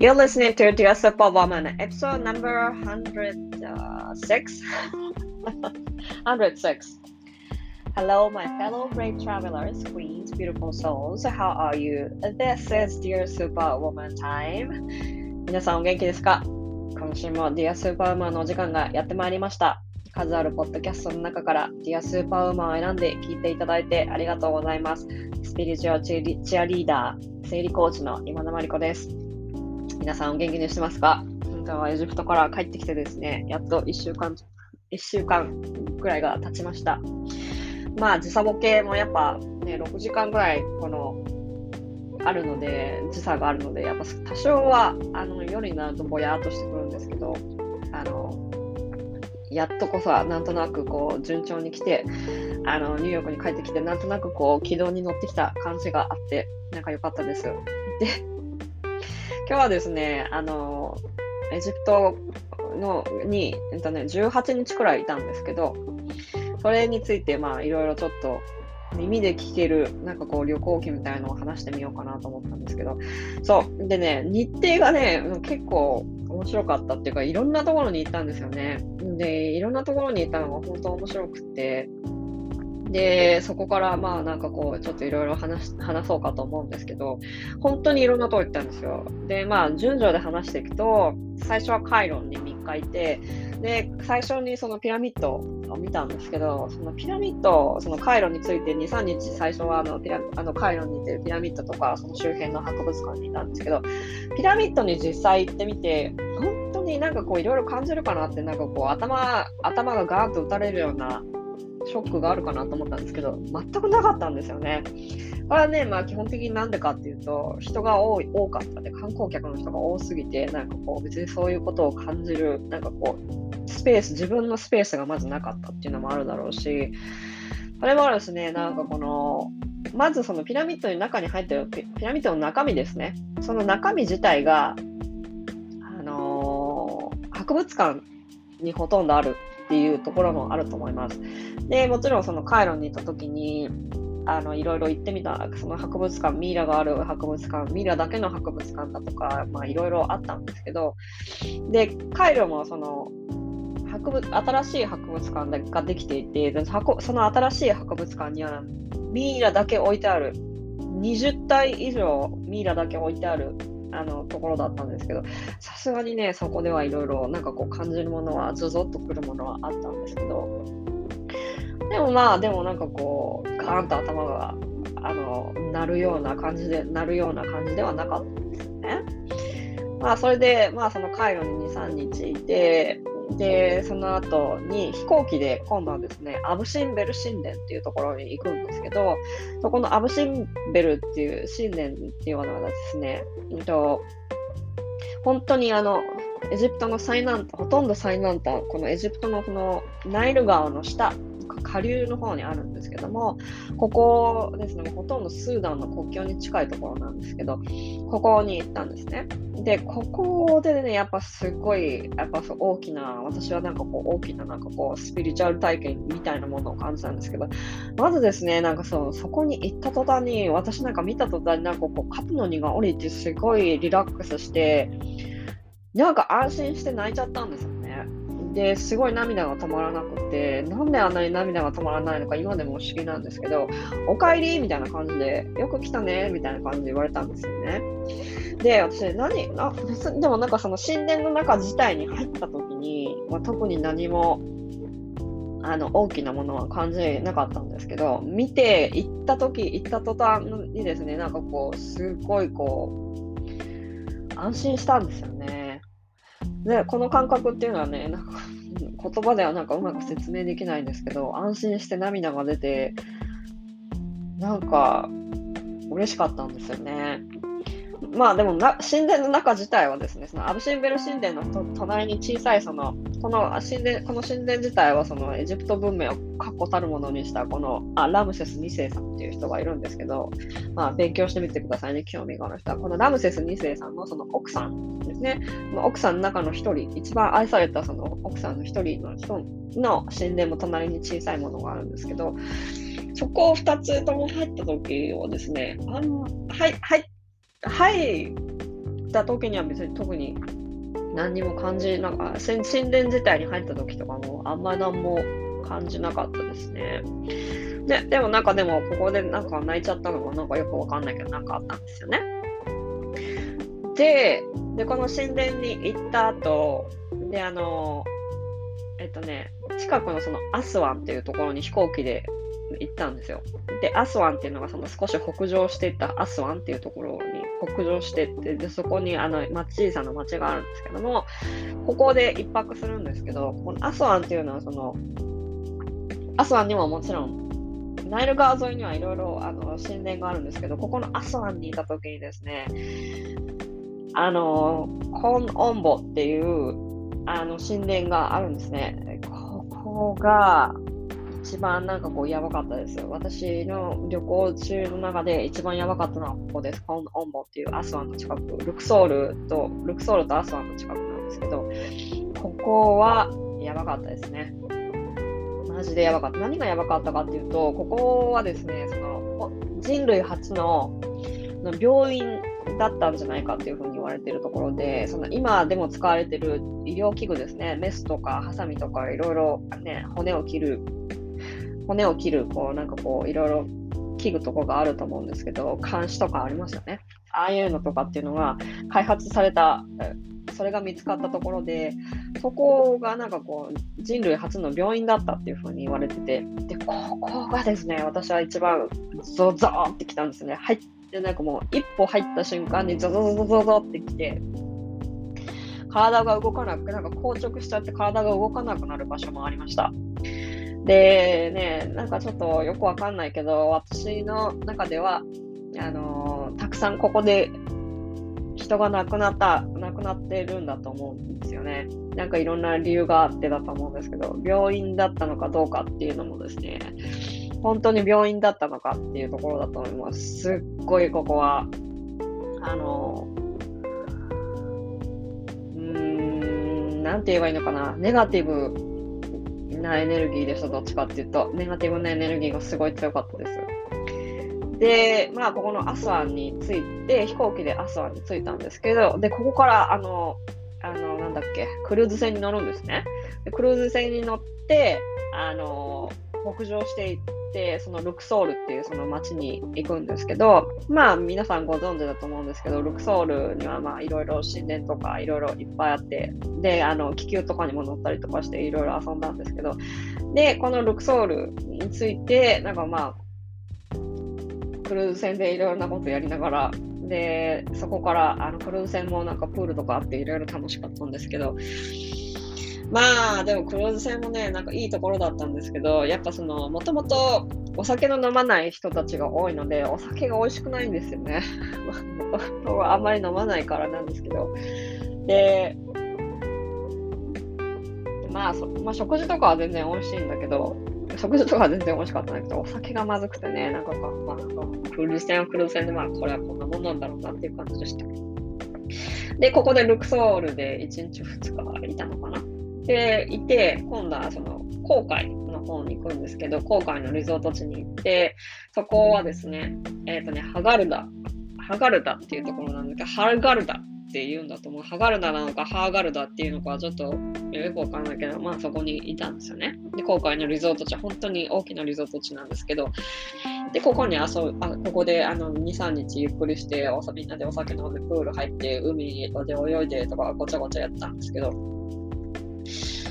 You're listening to Dear Superwoman, episode number 106. 106. Hello, my fellow brave travelers, queens, beautiful souls. How are you? This is Dear Superwoman time. 皆さんお元気ですか今週も Dear Superwoman のお時間がやってまいりました。数あるポッドキャストの中から Dear Superwoman を選んで聞いていただいてありがとうございます。スピリチュアルチェチアリーダー、生理コーチの今田真理子です。皆さんお元気にしてますか？本当はエジプトから帰ってきてですね、やっと1週間、1週間くらいが経ちました。まあ時差ボケもやっぱね、6時間ぐらいこのあるので、時差があるので、やっぱ多少はあの夜になるとぼやっとしてくるんですけど、あの、やっとこそはなんとなくこう順調に来て、あのニューヨークに帰ってきて、なんとなくこう軌道に乗ってきた感じがあって、なんか良かったです。で、今日はですね、あの、エジプトのに、えっとね、18日くらいいたんですけど、それについて、まあ、いろいろちょっと耳で聞ける、なんかこう、旅行記みたいのを話してみようかなと思ったんですけど、そう。でね、日程がね、結構面白かったっていうか、いろんなところに行ったんですよね。で、いろんなところに行ったのが本当面白くて、で、そこからまあなんかこう、ちょっといろいろ話話そうかと思うんですけど、本当にいろんなとこ行ったんですよ。で、まあ順序で話していくと、最初はカイロンに3日いて、で、最初にそのピラミッドを見たんですけど、そのピラミッド、そのカイロンについて2、3日最初はあのピラあのカイロンにいてるピラミッドとか、その周辺の博物館にいたんですけど、ピラミッドに実際行ってみて、本当になんかこういろいろ感じるかなって、なんかこう頭、頭がガーンと打たれるようなショックがあるかなと思ったんですけど、全くなかったんですよね。これはね、まあ基本的になんでかっていうと、人が多い多かったで、観光客の人が多すぎて、なんかこう別にそういうことを感じる、なんかこう、スペース、自分のスペースがまずなかったっていうのもあるだろうし、それもですね、なんかこの、まずそのピラミッドの中に入ってるピラミッドの中身ですね。その中身自体が、あのー博物館にほとんどあるっていうところもあると思います。で、もちろんそのカイロに行った時に、あのいろいろ行ってみた、その博物館、ミイラがある博物館、ミイラだけの博物館だとか、まあ、いろいろあったんですけど、で、カイロもその博物新しい博物館ができていて、その新しい博物館にはミイラだけ置いてある、20体以上ミイラだけ置いてあるあのところだったんですけど、さすがにね、そこではいろいろなんかこう感じるものは、ゾゾッとくるものはあったんですけど、でもまあ、でもなんかこう、ガーンと頭が、あの、鳴るような感じで、鳴るような感じではなかったんですよね。まあ、それで、まあ、そのカイロに2、3日いて、で、その後に飛行機で今度はですね、アブシンベル神殿っていうところに行くんですけど、そこのアブシンベルっていう神殿っていうのはですね、えっと、本当にあの、エジプトの最南端、ほとんど最南端、このエジプトのこのナイル川の下、下流の方にあるんですけども、ここですね、ほとんどスーダンの国境に近いところなんですけど、ここに行ったんですね。で、ここでね、やっぱすごい、やっぱ大きな、私はなんかこう大きななんかこうスピリチュアル体験みたいなものを感じたんですけど、まずですね、なんかそうそこに行った途端に、私なんか見た途端になんかこう肩の荷が下りてすごいリラックスして、なんか安心して泣いちゃったんですよ。で、すごい涙が止まらなくて、なんであんなに涙が止まらないのか今でも不思議なんですけど、おかえりみたいな感じで、よく来たねみたいな感じで言われたんですよね。で、私、何、あでもなんかその神殿の中自体に入った時に、まあ、特に何も、あの大きなものは感じなかったんですけど、見て行った時、行った途端にですね、なんかこう、すごいこう、安心したんですよね。で、この感覚っていうのはね、なんか言葉ではなんかうまく説明できないんですけど、安心して涙が出て、なんか嬉しかったんですよね。まあでもな神殿の中自体はですね、そのアブシンベル神殿の隣に小さいその、この神殿この神殿自体はそのエジプト文明を確固たるものにしたこのあラムセス2世さんっていう人がいるんですけど、まあ勉強してみてくださいね、興味がある人は。このラムセス2世さんのその奥さんですね、奥さんの中の一人、一番愛されたその奥さんの一人の人の神殿も隣に小さいものがあるんですけど、そこを2つとも入った時はですね、あの、はい、はい、はい、た時には別に特に何にも感じ、なんか神殿自体に入った時とかもあんまり何も感じなかったですね。で、でもなんかでもここでなんか泣いちゃったのもなんかよくわかんないけどなんかあったんですよね。で、で、この神殿に行った後、で、あの、えっとね、近くのそのアスワンっていうところに飛行機で行ったんですよ。で、アスワンっていうのがその少し北上していったアスワンっていうところに北上してって、で、そこにあの小さな町があるんですけども、ここで一泊するんですけど、このアスワンっていうのはその、アスワンにももちろんナイル川沿いにはいろいろ神殿があるんですけど、ここのアスワンにいた時にですね、あの、コンオンボっていうあの神殿があるんですね。ここが一番なんかこうやばかったですよ。私の旅行中の中で一番やばかったのはここです。コンオンボっていうアスワンの近く、ルクソールと、ルクソールとアスワンの近くなんですけど、ここはやばかったですね。マジでやばかった。何がやばかったかっていうと、ここはですね、その人類初の病院だったんじゃないかっていうふうに言われてるところで、その今でも使われてる医療器具ですね、メスとかハサミとかいろいろね、骨を切る、骨を切る、こうなんかこういろいろ器具とかがあると思うんですけど、監視とかありますよね。ああいうのとかっていうのが開発された、それが見つかったところで、そこがなんかこう人類初の病院だったっていうふうに言われてて、で、ここがですね、私は一番ゾゾーってきたんですね。入っで、なんかもう一歩入った瞬間にゾゾゾゾゾゾってきて、体が動かなく、なんか硬直しちゃって体が動かなくなる場所もありました。で、ね、なんかちょっとよくわかんないけど、私の中では、あの、たくさんここで人が亡くなった、亡くなってるんだと思うんですよね。なんかいろんな理由があってだと思うんですけど、病院だったのかどうかっていうのもですね、本当に病院だったのかっていうところだと思います。すっごいここは、あの、うーん、なんて言えばいいのかな、ネガティブなエネルギーでした、どっちかっていうと。ネガティブなエネルギーがすごい強かったです。で、まあ、ここのアスワンに着いて、飛行機でアスワンに着いたんですけど、で、ここから、あの、あの、なんだっけ、クルーズ船に乗るんですね。でクルーズ船に乗って、あの、北上していって、そのルクソールっていうその町に行くんですけど、まあ皆さんご存知だと思うんですけど、ルクソールにはまあいろいろ神殿とかいろいろいっぱいあって、で、あの気球とかにも乗ったりとかしていろいろ遊んだんですけど、で、このルクソールについて、なんかまあ、クルーズ船でいろいろなことやりながら、で、そこからあのクルーズ船もなんかプールとかあっていろいろ楽しかったんですけど、まあ、でもクローズ船もね、なんかいいところだったんですけど、やっぱその、もともとお酒の飲まない人たちが多いので、お酒が美味しくないんですよね。あんまり飲まないからなんですけど。で、まあそ、まあ、食事とかは全然美味しいんだけど、食事とかは全然美味しかったんだけど、お酒がまずくてね、なんか、まあ、クルーズ船はクルーズ船で、まあ、これはこんなもんなんだろうなっていう感じでした。で、ここでルクソールで1日2日いたのかな。でいて、今度はその航海の方に行くんですけど、航海のリゾート地に行って、そこはですね、えっ、ー、とね、ハガルダ、ハガルダっていうところなんだけど、ハガルダって言うんだと思う。ハガルダなのか、ハーガルダっていうのか、ちょっとよくわかんないけど、まあそこにいたんですよね。で、航海のリゾート地、本当に大きなリゾート地なんですけど、で、ここに遊ぶ、あここで2、3日ゆっくりして、みんなでお酒飲んで、プール入って、海で泳いでとか、ごちゃごちゃやったんですけど、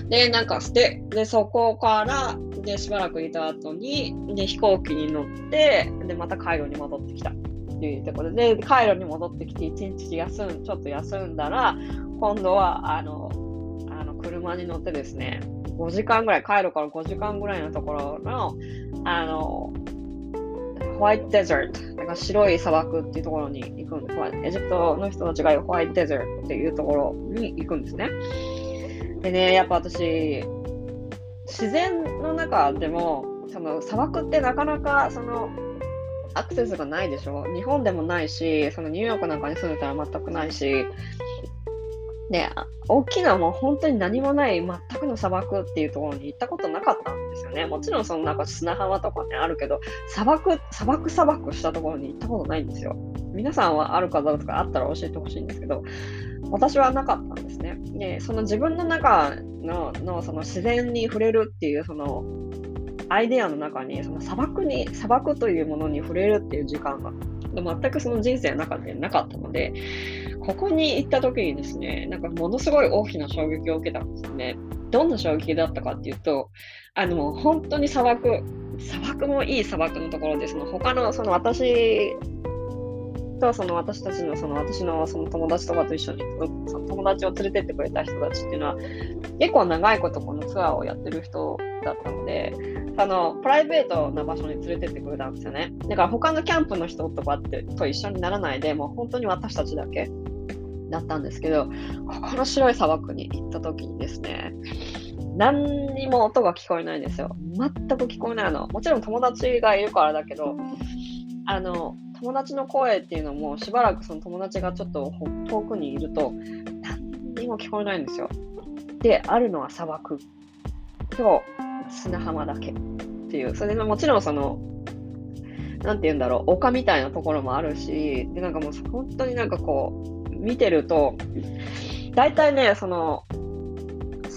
で、なんか、で、でそこから、で、しばらくいた後に、で、飛行機に乗って、で、またカイロに戻ってきた。っていうところで、カイロに戻ってきて、一日休ん、ちょっと休んだら、今度は、あの、あの車に乗ってですね、5時間ぐらい、カイロから5時間ぐらいのところの、あの、ホワイトデザート、なんか白い砂漠っていうところに行くんです。エジプトの人たちがホワイトデザートっていうところに行くんですね。でね、やっぱ私、自然の中でも、その砂漠ってなかなかそのアクセスがないでしょ？日本でもないし、そのニューヨークなんかに住んでたら全くないし、で、大きなもう本当に何もない全くの砂漠っていうところに行ったことなかったんですよね。もちろんそのなんか砂浜とかね、あるけど、砂漠、砂漠砂漠したところに行ったことないんですよ。皆さんはあるかどうかあったら教えてほしいんですけど、私はなかったんですね。で、その自分の中ののその自然に触れるっていうそのアイデアの中にその砂漠に砂漠というものに触れるっていう時間が全くその人生の中でなかったのでここに行った時にですねなんかものすごい大きな衝撃を受けたんですよねどんな衝撃だったかっていうとあの本当に砂漠砂漠もいい砂漠のところでその他のその私とその私たちのその私のその友達とかと一緒にその友達を連れてってくれた人たちっていうのは結構長いことこのツアーをやってる人だったのであのプライベートな場所に連れてってくれたんですよね。だから他のキャンプの人とかってと一緒にならないでもう本当に私たちだけだったんですけどこの白い砂漠に行った時にですね何にも音が聞こえないんですよ。全く聞こえない。のもちろん友達がいるからだけどあの友達の声っていうのもしばらくその友達がちょっと遠くにいると何にも聞こえないんですよ。で、あるのは砂漠と砂浜だけっていう、それでもちろんその、なんて言うんだろう、丘みたいなところもあるし、で、なんかもう本当になんかこう、見てると、大体ね、その、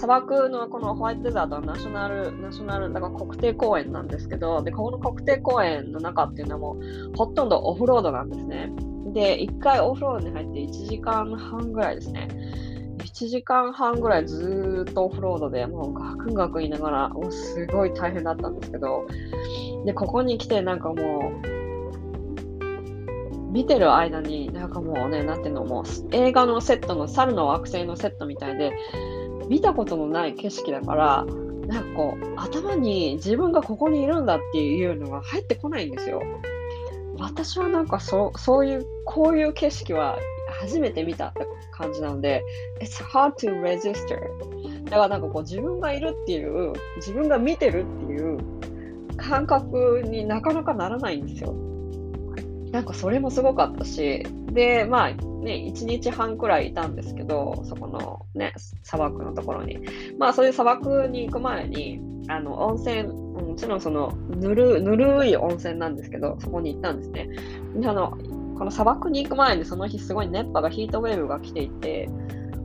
砂漠のこのホワイトデザートはナショナル、ナショナル、だから国定公園なんですけど、で、ここの国定公園の中っていうのはもうほとんどオフロードなんですね。で、1回オフロードに入って1時間半ぐらいですね。1時間半ぐらいずっとオフロードでもうガクンガクン言いながら、もうすごい大変だったんですけど、で、ここに来てなんかもう、見てる間に、なんかもうね、なんていうの、もう映画のセットの猿の惑星のセットみたいで、見たことのない景色だから、なんかこう、頭に自分がここにいるんだっていうのが入ってこないんですよ。私はなんかそそういう、こういう景色は初めて見たって感じなので、It's hard to register. だからなんかこう自分がいるっていう、自分が見てるっていう感覚になかなかならないんですよ。なんかそれもすごかったし、で、まあね、1日半くらいいたんですけど、そこのね、砂漠のところに。まあそういう砂漠に行く前に、あの温泉、もちろんそのぬるぬるい温泉なんですけど、そこに行ったんですね。であのこの砂漠に行く前にその日すごい熱波がヒートウェーブが来ていて、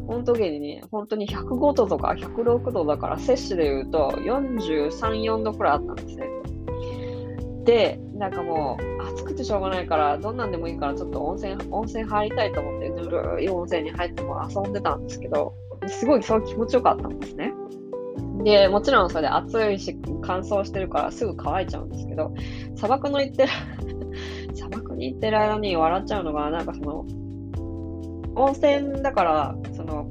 本当にね、本当に105度とか106度だから、摂氏で言うと43、4度くらいあったんですね。で、なんかもう暑くてしょうがないから、どんなんでもいいからちょっと温泉、温泉入りたいと思って、ぬるい温泉に入っても遊んでたんですけど、すごいそう気持ちよかったんですね。で、もちろんそれで暑いし、乾燥してるからすぐ乾いちゃうんですけど、砂漠の行ってる 砂漠に行ってる間に笑っちゃうのが、なんかその、温泉だから、その、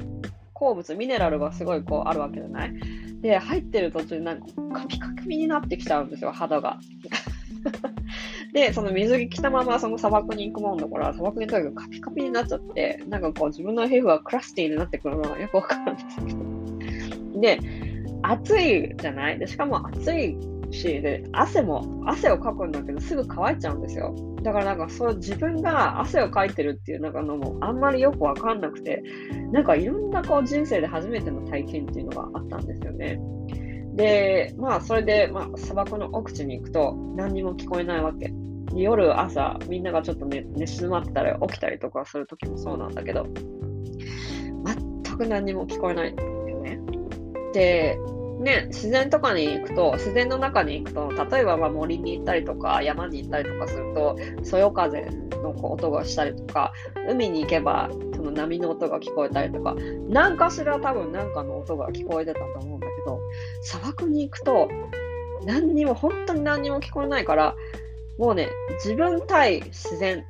鉱物、ミネラルがすごいこうあるわけじゃない？で、入ってる途中になんかカピカピになってきちゃうんですよ、肌が。で、その水着着たままその砂漠に行くもんだから、砂漠にとにかくカピカピになっちゃって、なんかこう自分の皮膚がクラスティーになってくるのがよくわかるんですけど。で、暑いじゃない？で、しかも暑いし、で、汗も、汗をかくんだけど、すぐ乾いちゃうんですよ。だからなんか、そう自分が汗をかいてるっていうなんかのも、あんまりよくわかんなくて、なんかいろんなこう人生で初めての体験っていうのがあったんですよね。で、まあ、それで、まあ、砂漠の奥地に行くと、何にも聞こえないわけ。夜、朝、みんながちょっと寝寝静まってたり起きたりとかするときもそうなんだけど、全く何にも聞こえないんですよね。で、ね、自然とかに行くと、自然の中に行くと、例えばま森に行ったりとか、山に行ったりとかすると、そよ風の音がしたりとか、海に行けば、その波の音が聞こえたりとか、何かしら多分何かの音が聞こえてたと思うん砂漠に行くと、何にも、本当に何にも聞こえないから、もうね、自分対自然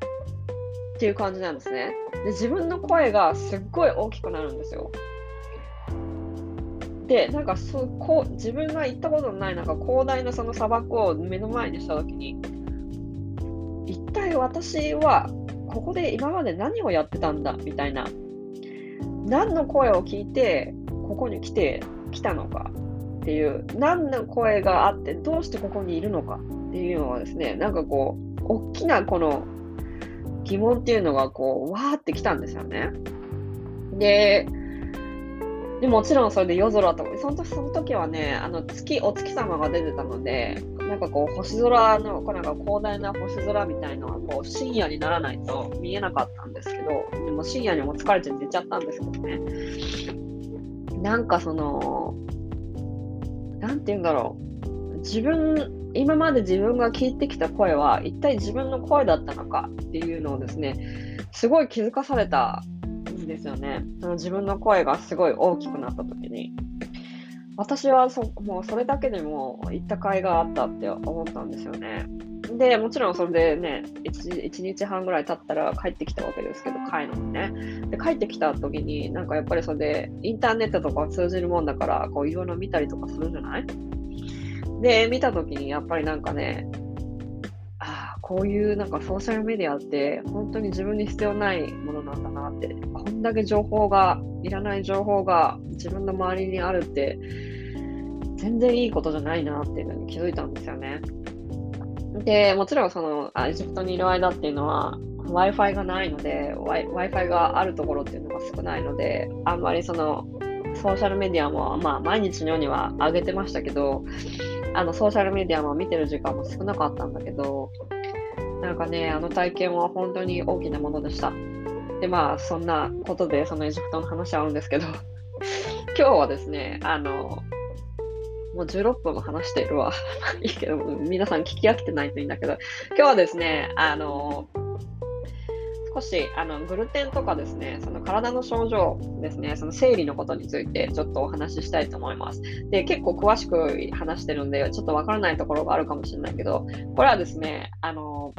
っていう感じなんですね。で自分の声がすっごい大きくなるんですよ。で、なんかそこう自分が行ったことのないなんか広大なその砂漠を目の前にしたときに、一体私はここで今まで何をやってたんだみたいな、何の声を聞いてここに来て来たのかっていう、何の声があってどうしてここにいるのかっていうのはですね、なんかこう、大きなこの疑問っていうのがこう、わーってきたんですよね。で、でもちろんそれで夜空とか、その時その時はね、あの月、お月様が出てたので、なんかこう星空の、こうなんか広大な星空みたいのはこう深夜にならないと見えなかったんですけど、でも深夜にも疲れて寝ちゃったんですけどね。なんかその、何て言うんだろう。自分、今まで自分が聞いてきた声は一体自分の声だったのかっていうのをですね、すごい気づかされたんですよね。その自分の声がすごい大きくなった時に。私はそもうそれだけでも行った甲斐があったって思ったんですよね。で、もちろんそれでね1、1日半ぐらい経ったら帰ってきたわけですけど、帰るのね。で、帰ってきた時に、なんかやっぱりそれで、インターネットとか通じるもんだから、こういろいろ見たりとかするじゃない？で、見た時にやっぱりなんかね、ああ、こういうなんかソーシャルメディアって本当に自分に必要ないものなんだなって、こんだけ情報が、いらない情報が自分の周りにあるって、全然いいことじゃないなっていうのに気づいたんですよね。で、もちろんその、エジプトにいる間っていうのは、Wi-Fi がないので、Wi-Fi があるところっていうのが少ないので、あんまりその、ソーシャルメディアも、まあ、毎日のようには上げてましたけど、あの、ソーシャルメディアも見てる時間も少なかったんだけど、なんかね、あの体験は本当に大きなものでした。で、まあ、そんなことで、そのエジプトの話はあるんですけど、今日はですね、あの、もう16分も話しているわ。いいけど、皆さん聞き飽きてないといいんだけど、今日はですね、あの、少しあのグルテンとかですね、その体の症状ですね、その生理のことについてちょっとお話ししたいと思います。で、結構詳しく話してるんで、ちょっとわからないところがあるかもしれないけど、これはですね、あの、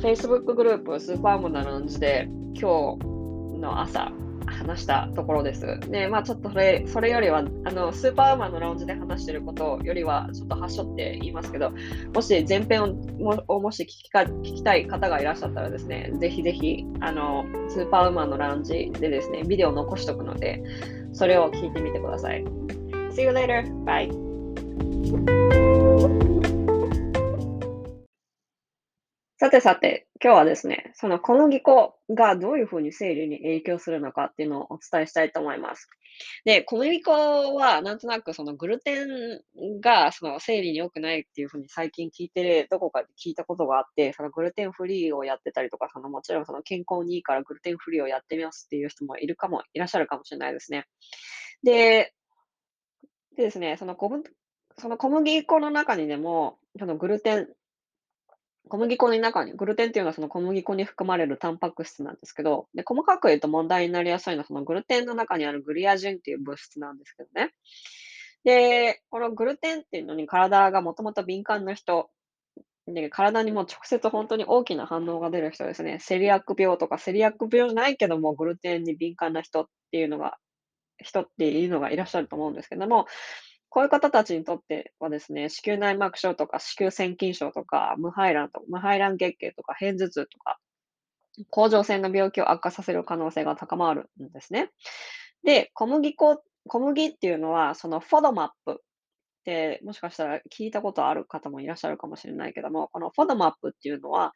Facebook グループスーパーモナランジで今日の朝、話したところです。で、まあちょっとそれ、それよりは、あの、スーパーウーマンのラウンジで話してることよりは、ちょっと端折って言いますけど、もし前編をもをもし聞きか聞きたい方がいらっしゃったらですね、ぜひぜひ、あの、スーパーウーマンのラウンジでですね、ビデオを残しとくので、それを聞いてみてください。See you later. Bye. さてさて、今日はですね、その小麦粉がどういうふうに生理に影響するのかっていうのをお伝えしたいと思います。で、小麦粉はなんとなくそのグルテンがその生理に良くないっていうふうに最近聞いて、どこかで聞いたことがあって、そのグルテンフリーをやってたりとか、そのもちろんその健康にいいからグルテンフリーをやってみますっていう人もいるかも、いらっしゃるかもしれないですね。で、でですね、その小その小麦粉の中にでも、そのグルテン小麦粉の中に、グルテンっていうのはその小麦粉に含まれるタンパク質なんですけど、で、細かく言うと問題になりやすいのはそのグルテンの中にあるグリアジンっていう物質なんですけどね。で、このグルテンっていうのに体がもともと敏感な人、で、体にも直接本当に大きな反応が出る人ですね。セリアック病とか、セリアック病じゃないけども、グルテンに敏感な人っていうのが、人っていうのがいらっしゃると思うんですけども、こういう方たちにとってはですね、子宮内膜症とか子宮腺筋症とか、無排卵と、無排卵月経とか、片頭痛とか、甲状腺の病気を悪化させる可能性が高まるんですね。で、小麦粉、小麦っていうのは、そのフォドマップって、もしかしたら聞いたことある方もいらっしゃるかもしれないけども、このフォドマップっていうのは、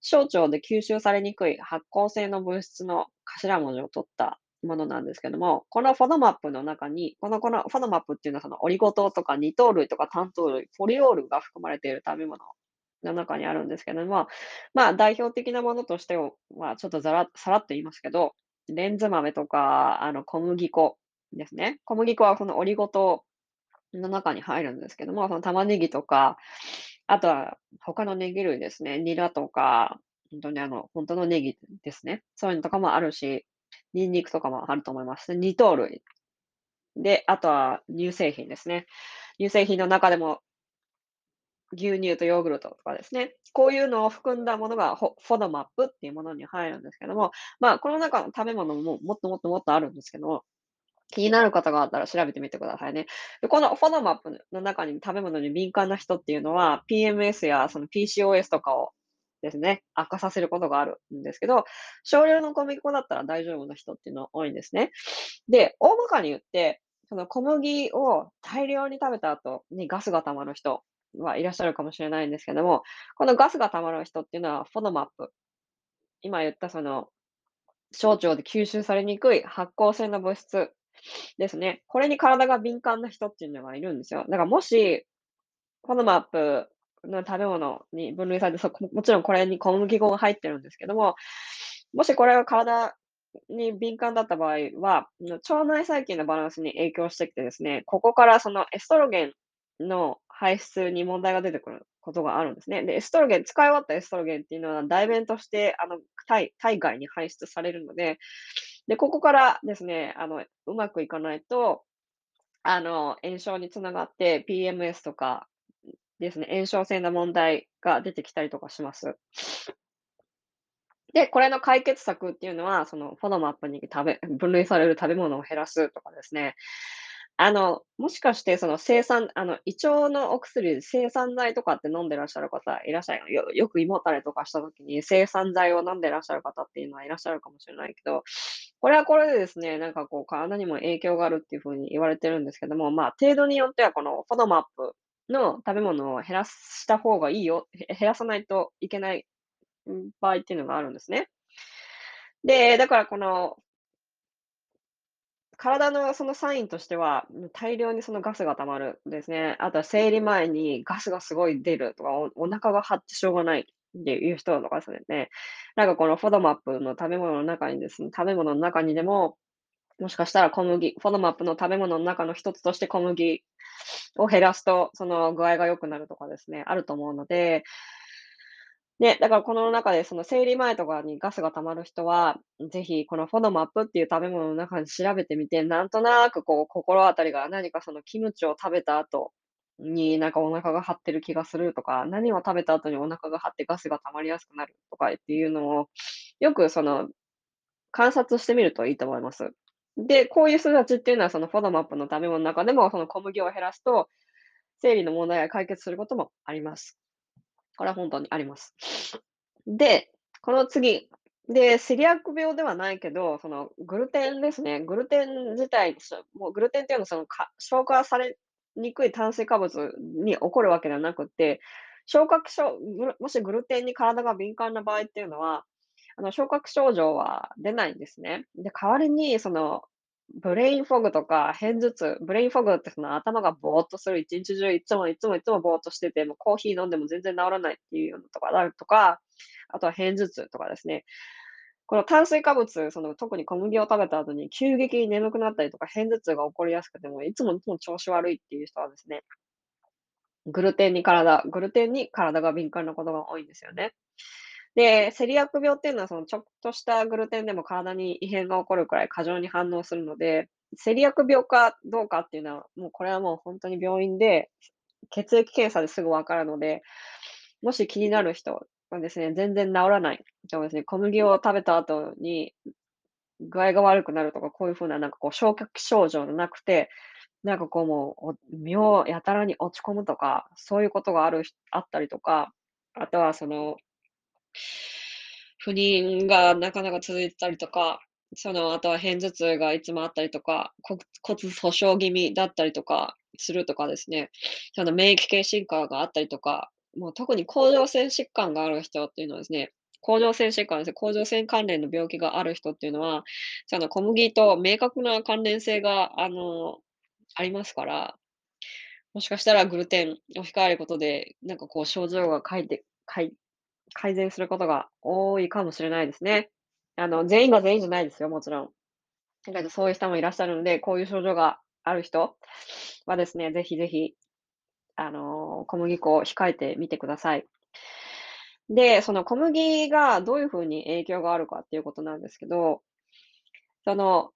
小腸で吸収されにくい発酵性の物質の頭文字を取ったものなんですけども、このフォドマップの中に、このこのフォドマップっていうのはそのオリゴ糖とか二糖類とか単糖類、ポリオールが含まれている食べ物の中にあるんですけども、まあ代表的なものとしては、ちょっとざらさらっと言いますけど、レンズ豆とか、あの小麦粉ですね。小麦粉はこのオリゴ糖の中に入るんですけども、その玉ねぎとか、あとは他のネギ類ですね。ニラとか、本当にあの、本当のネギですね。そういうのとかもあるし、ニンニクとかもあると思います。二糖類。で、あとは乳製品ですね。乳製品の中でも牛乳とヨーグルトとかですね。こういうのを含んだものがフォドマップっていうものに入るんですけども、まあ、この中の食べ物ももっともっともっとあるんですけども、気になる方があったら調べてみてくださいね。このフォドマップの中に食べ物に敏感な人っていうのは、PMS やその PCOS とかをですね、悪化させることがあるんですけど、少量の小麦粉だったら大丈夫な人っていうのは多いんですね。で、大まかに言って、その小麦を大量に食べた後にガスが溜まる人はいらっしゃるかもしれないんですけども、このガスが溜まる人っていうのはフォドマップ。今言ったその、小腸で吸収されにくい発酵性の物質ですね。これに体が敏感な人っていうのがいるんですよ。だからもし、フォドマップの食べ物に分類されて、そもちろんこれに小麦粉が入ってるんですけども、もしこれが体に敏感だった場合は、腸内細菌のバランスに影響してきてですね、ここからそのエストロゲンの排出に問題が出てくることがあるんですね。で、エストロゲン、使い終わったエストロゲンっていうのは代弁として、あの、体、体外に排出されるので、で、ここからですね、あの、うまくいかないと、あの、炎症につながって PMS とかですね、炎症性の問題が出てきたりとかします。で、これの解決策っていうのは、そのフォドマップに食べ分類される食べ物を減らすとかですね。あの、もしかしてその生産あの、胃腸のお薬生産剤とかって飲んでらっしゃる方いらっしゃるよよく胃もたれとかした時に生産剤を飲んでらっしゃる方っていうのはいらっしゃるかもしれないけど、これはこれでですね、なんかこう体にも影響があるっていう風に言われてるんですけども、まあ、程度によってはこのフォドマップの食べ物を減らした方がいいよ、減らさないといけない場合っていうのがあるんですね。で、だからこの、体のそのサインとしては、大量にそのガスが溜まるですね。あとは生理前にガスがすごい出るとか、おお腹が張ってしょうがないっていう人とかですね。なんかこのフォドマップの食べ物の中にですね、食べ物の中にでも、もしかしたら小麦、フォドマップの食べ物の中の一つとして小麦を減らすと、その具合が良くなるとかですね、あると思うので、ね、だからこの中でその生理前とかにガスが溜まる人は、ぜひこのフォドマップっていう食べ物の中に調べてみて、なんとなくこう心当たりが何かそのキムチを食べた後になんかお腹が張ってる気がするとか、何を食べた後にお腹が張ってガスが溜まりやすくなるとかっていうのを、よくその観察してみるといいと思います。で、こういう人たちっていうのはそのフォドマップの食べ物の中でもその小麦を減らすと、生理の問題が解決することもあります。これは本当にあります。で、この次。で、セリアック病ではないけど、そのグルテンですね。グルテン自体、もうグルテンっていうのはそのか消化されにくい炭水化物に起こるわけではなくて、消化器症、もしグルテンに体が敏感な場合っていうのは、あの消化器症状は出ないんですね。で、代わりにそのブレインフォグとか片頭痛、ブレインフォグってその頭がぼーっとする、一日中いつもいつもいつもぼーっとしてて、もうコーヒー飲んでも全然治らないっていうようなとかあるとか、あとは片頭痛とかですね。この炭水化物、その特に小麦を食べた後に急激に眠くなったりとか、片頭痛が起こりやすくても、いつもいつも調子悪いっていう人はですね、グルテンに体、グルテンに体が敏感なことが多いんですよね。で、セリアック病っていうのは、そのちょっとしたグルテンでも体に異変が起こるくらい過剰に反応するので、セリアック病かどうかっていうのは、もうこれはもう本当に病院で血液検査ですぐわかるので、もし気になる人はですね、全然治らない人はですね、小麦を食べた後に具合が悪くなるとか、こういう風ななんかこう消化器症状じゃなくて、なんかこうもう、妙やたらに落ち込むとか、そういうことがあるあったりとか、あとはその不妊がなかなか続いてたりとか、その、あとは片頭痛がいつもあったりとか、骨粗鬆気味だったりとかするとかですね、その免疫系進化があったりとか、もう特に甲状腺疾患がある人っていうのはですね、甲状腺疾患ですね、甲状腺関連の病気がある人っていうのは、その小麦と明確な関連性が、あの、ありますから、もしかしたらグルテンを控えることで、なんかこう症状が改て改善することが多いかもしれないですね。あの、全員が全員じゃないですよ、もちろん。だけどそういう人もいらっしゃるので、こういう症状がある人はですね、ぜひぜひ、あの、小麦粉を控えてみてください。で、その小麦がどういうふうに影響があるかっていうことなんですけど、その、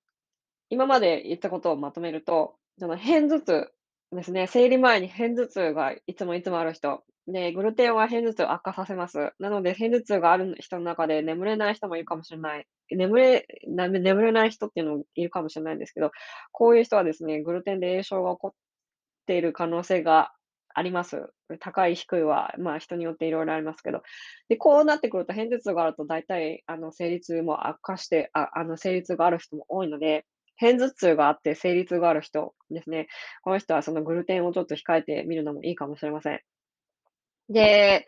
今まで言ったことをまとめると、その片頭痛ですね、生理前に片頭痛がいつもいつもある人、で、グルテンは片頭痛を悪化させます。なので、片頭痛がある人の中で眠れない人もいるかもしれない。眠れ、眠れない人っていうのもいるかもしれないんですけど、こういう人はですね、グルテンで炎症が起こっている可能性があります。高い、低いは、まあ人によっていろいろありますけど。で、こうなってくると、片頭痛があると大体、あの、生理痛も悪化して、ああの、生理痛がある人も多いので、片頭痛があって生理痛がある人ですね。この人はそのグルテンをちょっと控えてみるのもいいかもしれません。で、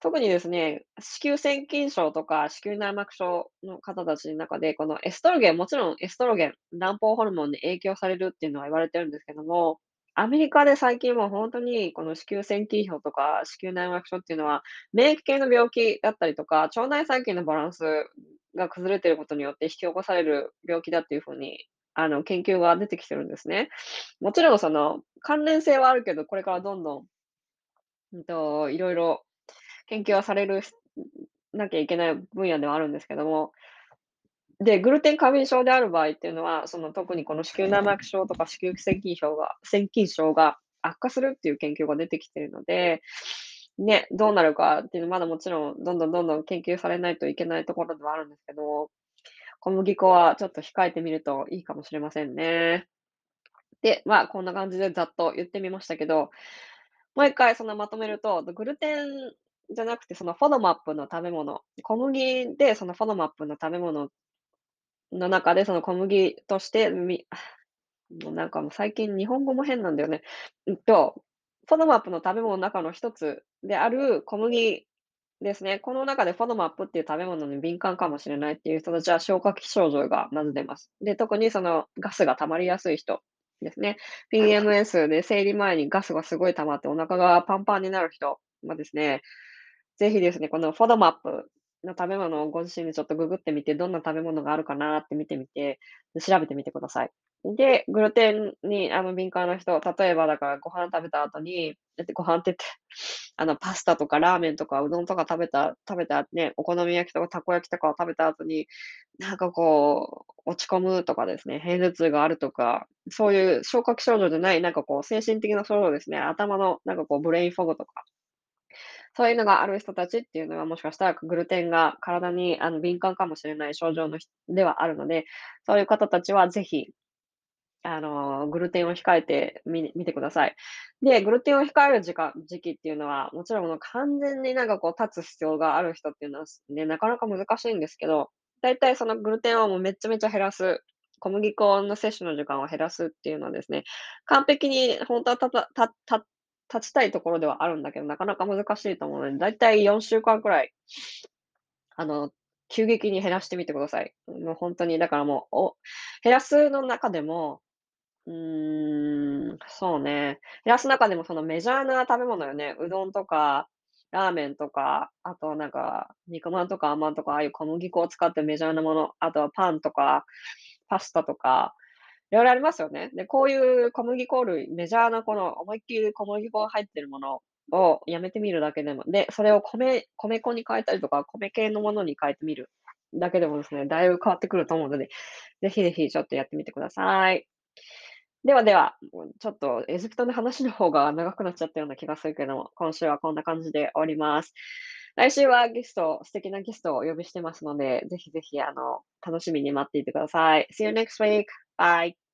特にですね、子宮腺筋症とか子宮内膜症の方たちの中で、このエストロゲン、もちろんエストロゲン、卵胞ホルモンに影響されるっていうのは言われてるんですけども、アメリカで最近は本当にこの子宮腺筋症とか子宮内膜症っていうのは、免疫系の病気だったりとか、腸内細菌のバランスが崩れていることによって引き起こされる病気だっていうふうに、あの、研究が出てきてるんですね。もちろんその関連性はあるけど、これからどんどん、うんと、いろいろ研究はされるなきゃいけない分野ではあるんですけども、で、グルテン過敏症である場合っていうのは、その特にこの子宮内膜症とか子宮腺筋症が腺筋症が悪化するっていう研究が出てきてるので、ね、どうなるかっていうのはまだもちろんどんどんどんどん研究されないといけないところではあるんですけど、小麦粉はちょっと控えてみるといいかもしれませんね。で、まあ、こんな感じでざっと言ってみましたけど、もう一回そのまとめると、グルテンじゃなくてそのフォドマップの食べ物、小麦でそのフォドマップの食べ物の中でその小麦としてみもうなんかもう最近日本語も変なんだよね。うんと、フォドマップの食べ物の中の一つである小麦ですね。この中でフォドマップっていう食べ物に敏感かもしれないっていう人たちは消化器症状がまず出ます。で、特にそのガスが溜まりやすい人ですね。PMS で生理前にガスがすごい溜まってお腹がパンパンになる人はですね、ぜひですね、このフォドマップの食べ物をご自身でちょっとググってみて、どんな食べ物があるかなって見てみて、調べてみてください。で、グルテンにあの敏感な人、例えばだからご飯食べた後に、だってご飯って言って、あのパスタとかラーメンとかうどんとか食べた、食べたね、お好み焼きとかたこ焼きとかを食べた後に、なんかこう、落ち込むとかですね、片頭痛があるとか、そういう消化器症状じゃない、なんかこう精神的な症状ですね、頭のなんかこうブレインフォグとか、そういうのがある人たちっていうのは、もしかしたらグルテンが体にあの敏感かもしれない症状のではあるので、そういう方たちはぜひ、あの、グルテンを控えてみみてください。で、グルテンを控える時間時期っていうのは、もちろんもう完全になんかこう断つ必要がある人っていうのはね、なかなか難しいんですけど、だいたいそのグルテンをもうめちゃめちゃ減らす、小麦粉の摂取の時間を減らすっていうのはですね、完璧に本当はたたたた立ちたいところではあるんだけど、なかなか難しいと思うので、だいたい4週間くらい、あの、急激に減らしてみてください。もう本当に、だからもう、お減らすの中でも、うーん、そうね、減らす中でもそのメジャーな食べ物よね。うどんとか、ラーメンとか、あとはなんか、肉まんとかあんまんとか、ああいう小麦粉を使ってメジャーなもの、あとはパンとか、パスタとか、いろいろありますよね。で、こういう小麦粉類、メジャーなこの思いっきり小麦粉が入ってるものをやめてみるだけでも、で、それを米米粉に変えたりとか、米系のものに変えてみるだけでもですね、だいぶ変わってくると思うので、ぜひぜひちょっとやってみてください。ではでは、ちょっとエジプトの話の方が長くなっちゃったような気がするけども、今週はこんな感じで終わります。来週はゲスト素敵なゲストをお呼びしてますので、ぜひぜひ、あの、楽しみに待っていてください。See you next week. Bye.